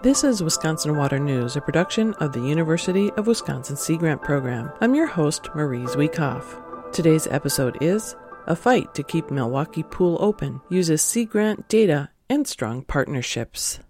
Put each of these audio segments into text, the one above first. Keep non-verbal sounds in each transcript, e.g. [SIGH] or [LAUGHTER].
This is Wisconsin Water News, a production of the University of Wisconsin Sea Grant Program. I'm your host, Marie Zhuikov. Today's episode is A Fight to Keep Milwaukee Pool Open uses Sea Grant data and strong partnerships.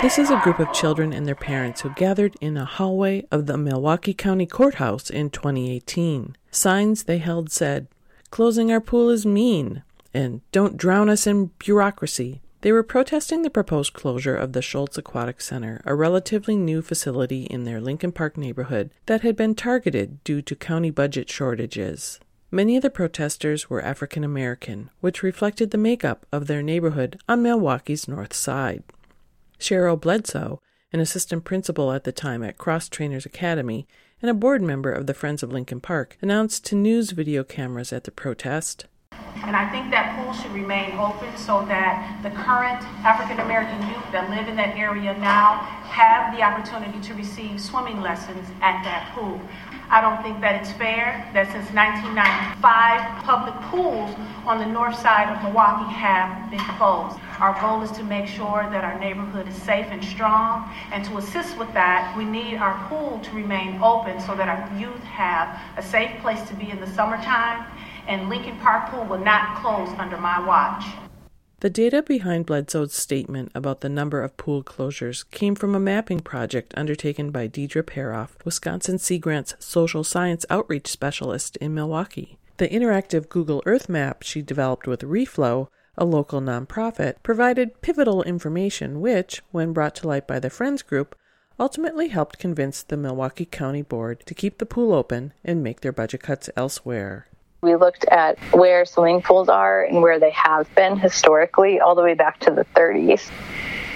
This is a group of children and their parents who gathered in a hallway of the Milwaukee County Courthouse in 2018. Signs they held said, Closing our pool is mean, and don't drown us in bureaucracy. They were protesting the proposed closure of the Schultz Aquatic Center, a relatively new facility in their Lincoln Park neighborhood that had been targeted due to county budget shortages. Many of the protesters were African American, which reflected the makeup of their neighborhood on Milwaukee's north side. Cheryl Bledsoe, an assistant principal at the time at Cross Trainers Academy, and a board member of the Friends of Lincoln Park, announced to news video cameras at the protest. And I think that pool should remain open so that the current African American youth that live in that area now have the opportunity to receive swimming lessons at that pool. I don't think that it's fair that since 1995, public pools on the north side of Milwaukee have been closed. Our goal is to make sure that our neighborhood is safe and strong, and to assist with that, we need our pool to remain open so that our youth have a safe place to be in the summertime, and Lincoln Park Pool will not close under my watch. The data behind Bledsoe's statement about the number of pool closures came from a mapping project undertaken by Deidre Peroff, Wisconsin Sea Grant's social science outreach specialist in Milwaukee. The interactive Google Earth map she developed with Reflo, a local nonprofit, provided pivotal information which, when brought to light by the Friends Group, ultimately helped convince the Milwaukee County Board to keep the pool open and make their budget cuts elsewhere. We looked at where swimming pools are and where they have been historically, all the way back to the 30s.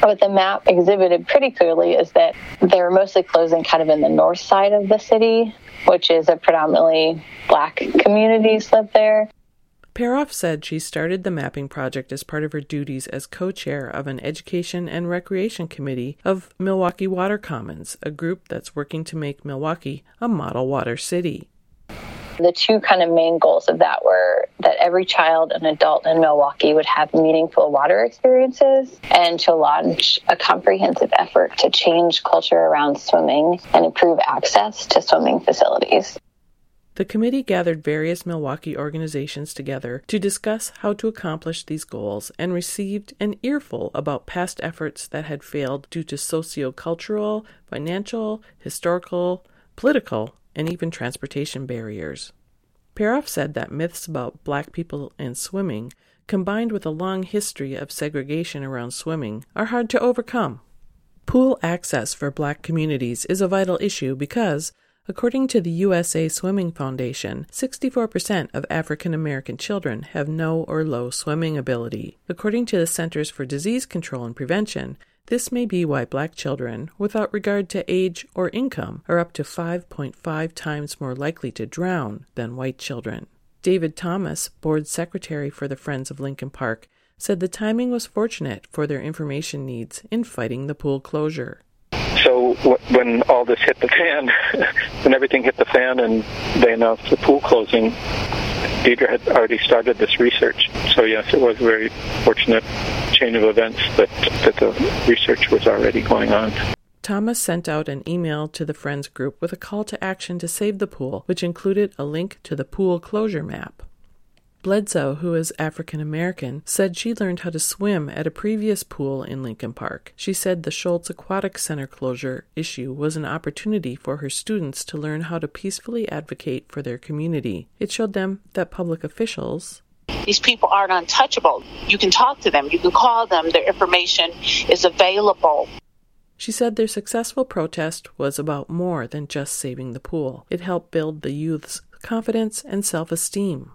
What the map exhibited pretty clearly is that they're mostly closing kind of in the north side of the city, which is a predominantly black communities live there. Peroff said she started the mapping project as part of her duties as co chair of an education and recreation committee of Milwaukee Water Commons, a group that's working to make Milwaukee a model water city. The two kind of main goals of that were that every child and adult in Milwaukee would have meaningful water experiences and to launch a comprehensive effort to change culture around swimming and improve access to swimming facilities. The committee gathered various Milwaukee organizations together to discuss how to accomplish these goals and received an earful about past efforts that had failed due to sociocultural, financial, historical, political, and even transportation barriers. Peroff said that myths about black people and swimming, combined with a long history of segregation around swimming, are hard to overcome. Pool access for black communities is a vital issue because, according to the USA Swimming Foundation, 64% of African American children have no or low swimming ability. According to the Centers for Disease Control and Prevention, this may be why black children, without regard to age or income, are up to 5.5 times more likely to drown than white children. David Thomas, board secretary for the Friends of Lincoln Park, said the timing was fortunate for their information needs in fighting the pool closure. When all this hit the fan, [LAUGHS] when everything hit the fan and they announced the pool closing, Deidre had already started this research. So yes, it was a very fortunate chain of events that, that the research was already going on. Thomas sent out an email to the Friends group with a call to action to save the pool, which included a link to the pool closure map. Bledsoe, who is African American, said she learned how to swim at a previous pool in Lincoln Park. She said the Schultz Aquatic Center closure issue was an opportunity for her students to learn how to peacefully advocate for their community. It showed them that public officials, these people aren't untouchable. You can talk to them, you can call them, their information is available. She said their successful protest was about more than just saving the pool. It helped build the youth's confidence and self esteem.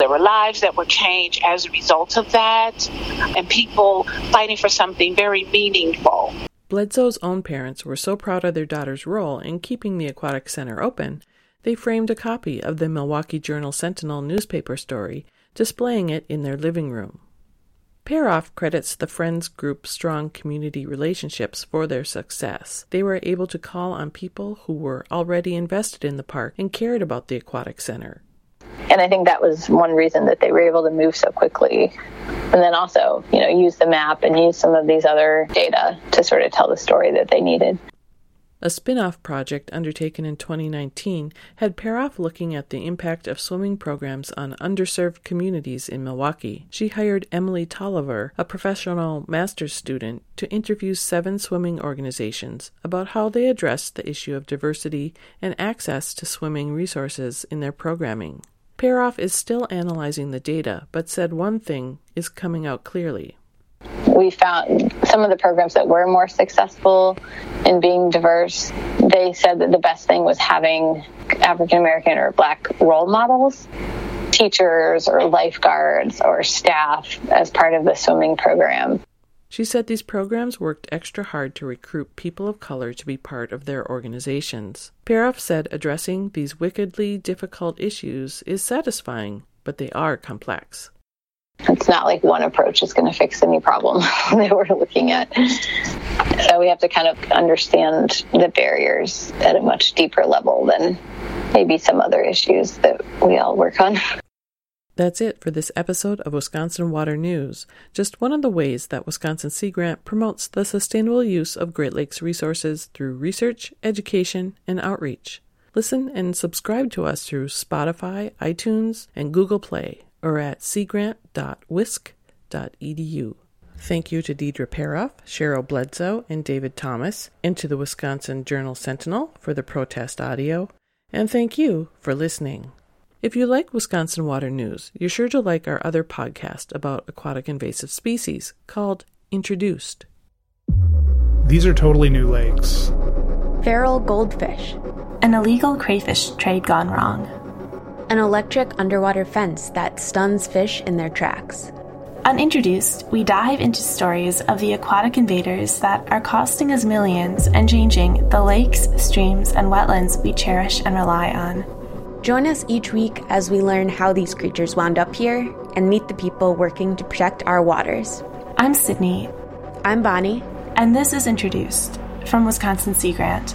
There were lives that were changed as a result of that, and people fighting for something very meaningful. Bledsoe's own parents were so proud of their daughter's role in keeping the aquatic center open, they framed a copy of the Milwaukee Journal Sentinel newspaper story, displaying it in their living room. Peroff credits the Friends Group's strong community relationships for their success. They were able to call on people who were already invested in the park and cared about the aquatic center. And I think that was one reason that they were able to move so quickly. And then also, you know, use the map and use some of these other data to sort of tell the story that they needed. A spin off project undertaken in 2019 had Peroff looking at the impact of swimming programs on underserved communities in Milwaukee. She hired Emily Tolliver, a professional master's student, to interview seven swimming organizations about how they address the issue of diversity and access to swimming resources in their programming. Peroff is still analyzing the data, but said one thing is coming out clearly we found some of the programs that were more successful in being diverse, they said that the best thing was having African American or Black role models, teachers or lifeguards or staff as part of the swimming program. She said these programs worked extra hard to recruit people of color to be part of their organizations. Peroff said addressing these wickedly difficult issues is satisfying, but they are complex it's not like one approach is going to fix any problem [LAUGHS] that we're looking at. So we have to kind of understand the barriers at a much deeper level than maybe some other issues that we all work on. That's it for this episode of Wisconsin Water News. Just one of the ways that Wisconsin Sea Grant promotes the sustainable use of Great Lakes resources through research, education, and outreach. Listen and subscribe to us through Spotify, iTunes, and Google Play or at seagrant.wisc.edu. Thank you to Deidre Peroff, Cheryl Bledsoe, and David Thomas, and to the Wisconsin Journal Sentinel for the protest audio. And thank you for listening. If you like Wisconsin Water News, you're sure to like our other podcast about aquatic invasive species called Introduced. These are totally new lakes. Feral goldfish. An illegal crayfish trade gone wrong an electric underwater fence that stuns fish in their tracks. Unintroduced, we dive into stories of the aquatic invaders that are costing us millions and changing the lakes, streams, and wetlands we cherish and rely on. Join us each week as we learn how these creatures wound up here and meet the people working to protect our waters. I'm Sydney. I'm Bonnie. And this is Introduced from Wisconsin Sea Grant.